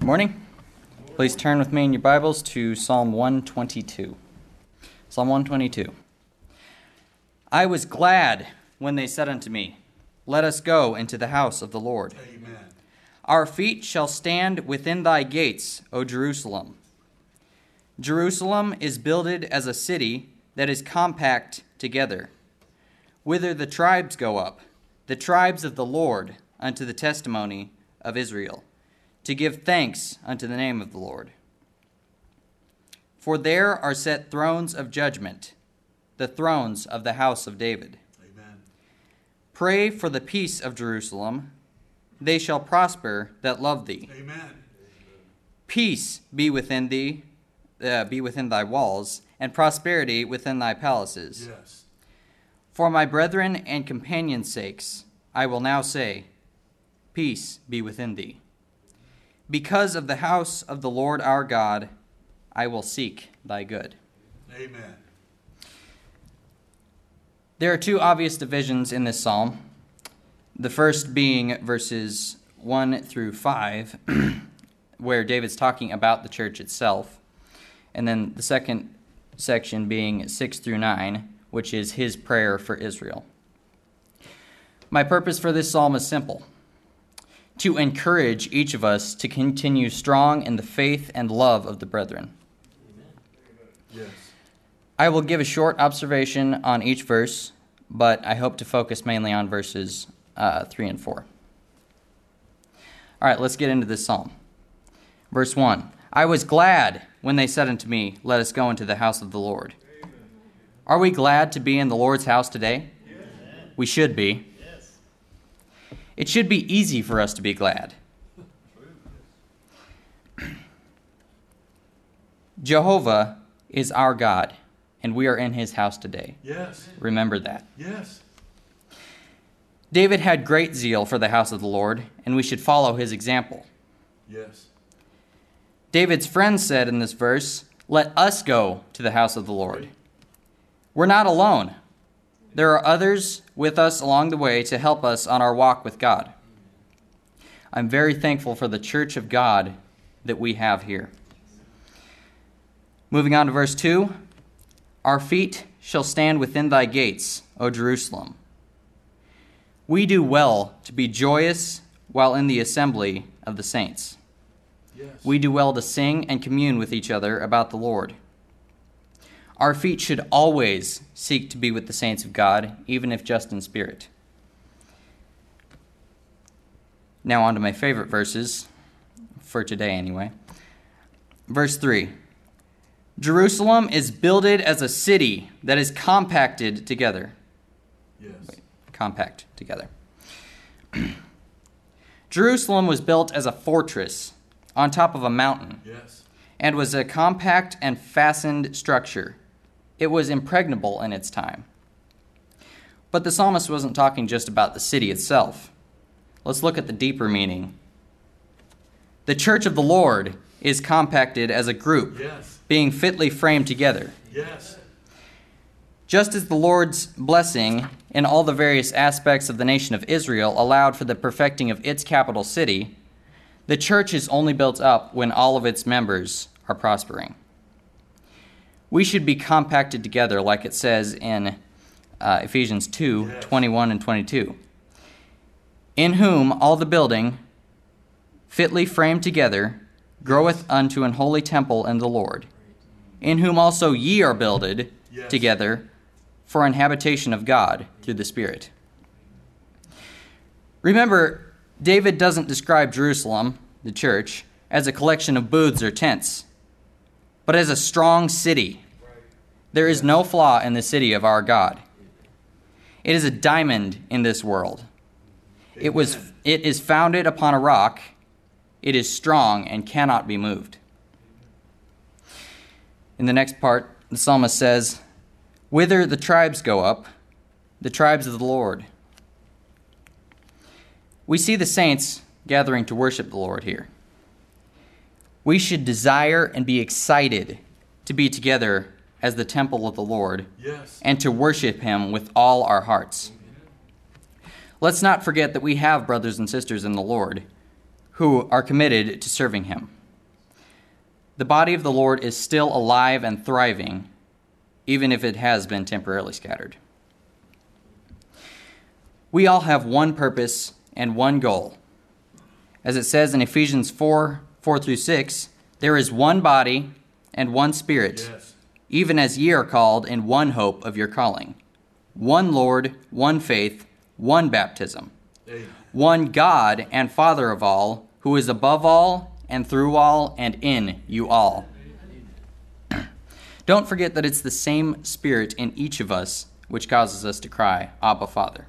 Morning. Please turn with me in your Bibles to Psalm 122. Psalm 122. I was glad when they said unto me, Let us go into the house of the Lord. Amen. Our feet shall stand within thy gates, O Jerusalem. Jerusalem is builded as a city that is compact together, whither the tribes go up, the tribes of the Lord, unto the testimony of Israel, to give thanks unto the name of the Lord. For there are set thrones of judgment, the thrones of the house of David. Amen. Pray for the peace of Jerusalem. They shall prosper that love thee. Amen. Peace be within thee, uh, be within thy walls, and prosperity within thy palaces. Yes. For my brethren and companions' sakes, I will now say, Peace be within thee. Because of the house of the Lord our God, I will seek thy good. Amen. There are two obvious divisions in this psalm. The first being verses 1 through 5, where David's talking about the church itself. And then the second section being 6 through 9, which is his prayer for Israel. My purpose for this psalm is simple to encourage each of us to continue strong in the faith and love of the brethren. Yes. I will give a short observation on each verse, but I hope to focus mainly on verses uh, 3 and 4. All right, let's get into this psalm. Verse 1 I was glad when they said unto me, Let us go into the house of the Lord. Are we glad to be in the Lord's house today? We should be. It should be easy for us to be glad. Jehovah is our God, and we are in his house today. Yes. Remember that. Yes. David had great zeal for the house of the Lord, and we should follow his example. Yes. David's friends said in this verse, Let us go to the house of the Lord. We're not alone. There are others with us along the way to help us on our walk with God. I'm very thankful for the church of God that we have here. Moving on to verse 2 Our feet shall stand within thy gates, O Jerusalem. We do well to be joyous while in the assembly of the saints. Yes. We do well to sing and commune with each other about the Lord. Our feet should always seek to be with the saints of God, even if just in spirit. Now, on to my favorite verses, for today anyway. Verse 3 Jerusalem is builded as a city that is compacted together. Yes. Compact together. Jerusalem was built as a fortress on top of a mountain Yes. and was a compact and fastened structure. It was impregnable in its time. But the psalmist wasn't talking just about the city itself. Let's look at the deeper meaning. The church of the Lord is compacted as a group, Yes. being fitly framed together. Yes. Just as the Lord's blessing in all the various aspects of the nation of Israel allowed for the perfecting of its capital city, the church is only built up when all of its members are prospering. We should be compacted together, like it says in uh, Ephesians 2 Yes. 21 and 22. In whom all the building, fitly framed together, groweth unto an holy temple in the Lord, in whom also ye are builded Yes. together for an habitation of God through the Spirit. Remember, David doesn't describe Jerusalem, the church, as a collection of booths or tents, but as a strong city. There is no flaw in the city of our God. It is a diamond in this world. It was it is founded upon a rock. It is strong and cannot be moved. In the next part, the psalmist says, Whither the tribes go up, the tribes of the Lord. We see the saints gathering to worship the Lord here. We should desire and be excited to be together as the temple of the Lord Yes. and to worship Him with all our hearts. Let's not forget that we have brothers and sisters in the Lord who are committed to serving him. The body of the Lord is still alive and thriving, even if it has been temporarily scattered. We all have one purpose and one goal. As it says in Ephesians 4 4 through 6, there is one body and one spirit, Yes. Even as ye are called in one hope of your calling, one Lord, one faith, one baptism, Amen. one God and Father of all, who is above all and through all and in you all. Don't forget that it's the same Spirit in each of us which causes us to cry, Abba, Father.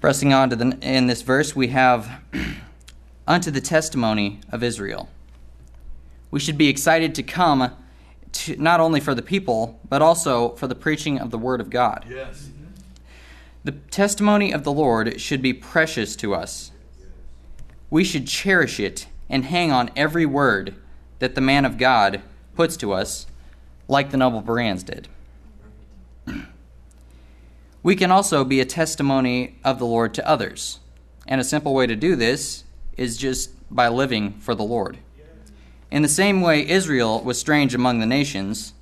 Pressing on to the in this verse, we have unto the testimony of Israel. We should be excited to come to, not only for the people, but also for the preaching of the Word of God. Yes. The testimony of the Lord should be precious to us. We should cherish it and hang on every word that the man of God puts to us, like the noble Bereans did. We can also be a testimony of the Lord to others. And a simple way to do this is just by living for the Lord. In the same way Israel was strange among the nations,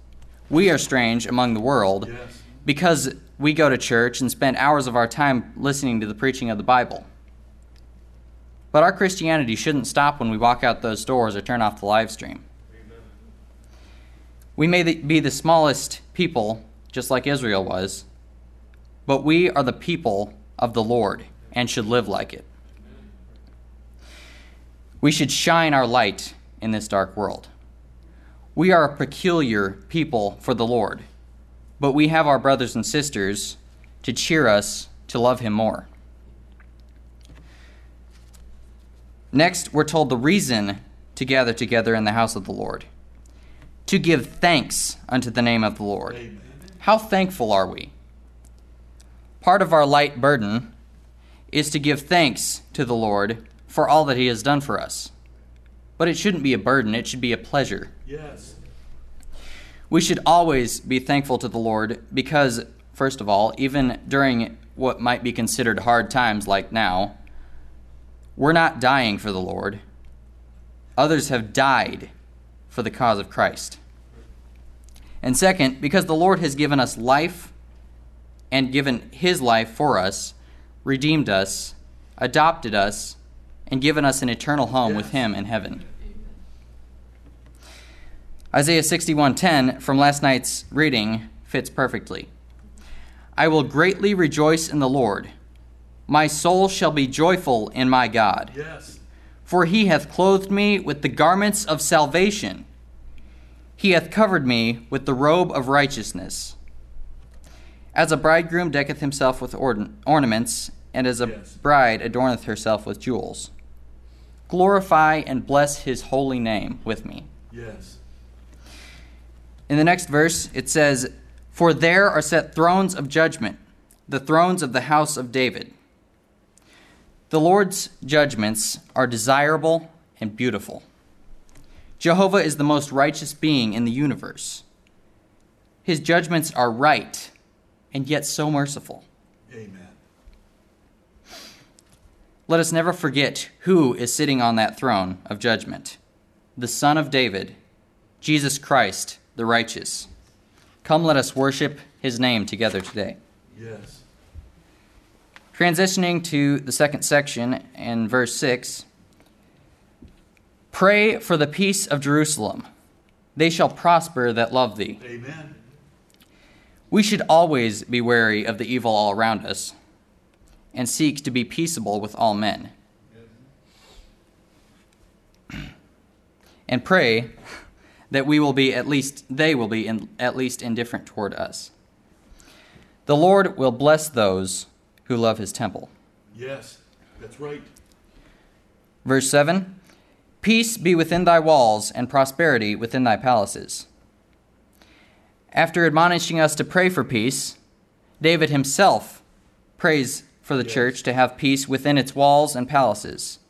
we are strange among the world Yes. because we go to church and spend hours of our time listening to the preaching of the Bible. But our Christianity shouldn't stop when we walk out those doors or turn off the live stream. We may be the smallest people, just like Israel was, but we are the people of the Lord and should live like it. We should shine our light in this dark world. We are a peculiar people for the Lord but we have our brothers and sisters to cheer us to love him more. Next, we're told the reason to gather together in the house of the Lord to give thanks unto the name of the Lord. Amen. How thankful are we? Part of our light burden is to give thanks to the Lord for all that he has done for us. But it shouldn't be a burden, it should be a pleasure. Yes. We should always be thankful to the Lord because, first of all, even during what might be considered hard times like now, we're not dying for the Lord. Others have died for the cause of Christ. And second, because the Lord has given us life and given his life for us, redeemed us, adopted us, and given us an eternal home with him in heaven. Isaiah 61:10 from last night's reading fits perfectly. I will greatly rejoice in the Lord. My soul shall be joyful in my God, Yes. for he hath clothed me with the garments of salvation. He hath covered me with the robe of righteousness. As a bridegroom decketh himself with orn- ornaments, and as a Yes. bride adorneth herself with jewels. Glorify and bless his holy name with me. Yes. In the next verse, it says, For there are set thrones of judgment, the thrones of the house of David. The Lord's judgments are desirable and beautiful. Jehovah is the most righteous being in the universe. His judgments are right and yet so merciful. Amen. Let us never forget who is sitting on that throne of judgment the Son of David, Jesus Christ, the righteous. Come, let us worship his name together today. Yes. Transitioning to the second section in verse 6 Pray for the peace of Jerusalem. They shall prosper that love thee. Amen. We should always be wary of the evil all around us and seek to be peaceable with all men. And pray that we will be at least they will be in, at least indifferent toward us. The Lord will bless those who love his temple. Yes. That's right. Verse 7 Peace be within thy walls, and prosperity within thy palaces. After admonishing us to pray for peace, David himself prays for the Yes. church to have peace within its walls and palaces.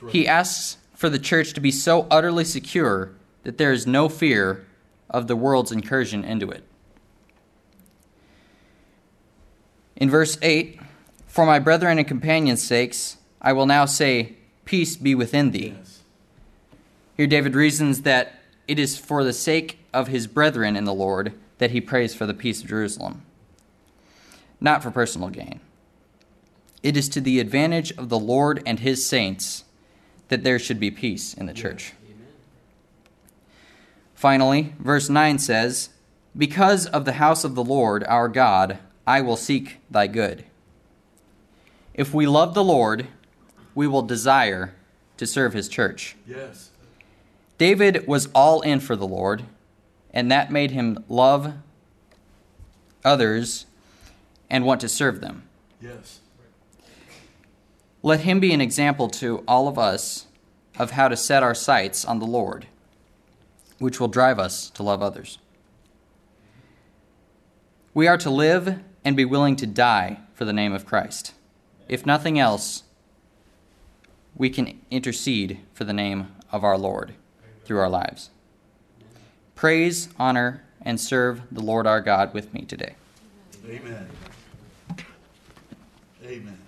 Right. He asks for the church to be so utterly secure that there is no fear of the world's incursion into it. In verse 8, For my brethren and companions' sakes, I will now say, Peace be within thee. Yes. Here, David reasons that it is for the sake of his brethren in the Lord that he prays for the peace of Jerusalem, not for personal gain. It is to the advantage of the Lord and his saints that there should be peace in the church. Finally, verse 9 says, Because of the house of the Lord our God, I will seek thy good. If we love the Lord, we will desire to serve his church. Yes. David was all in for the Lord, and that made him love others and want to serve them. Yes. Let him be an example to all of us of how to set our sights on the Lord, which will drive us to love others. We are to live and be willing to die for the name of Christ. If nothing else, we can intercede for the name of our Lord through our lives. Praise, honor, and serve the Lord our God with me today. Amen. Amen.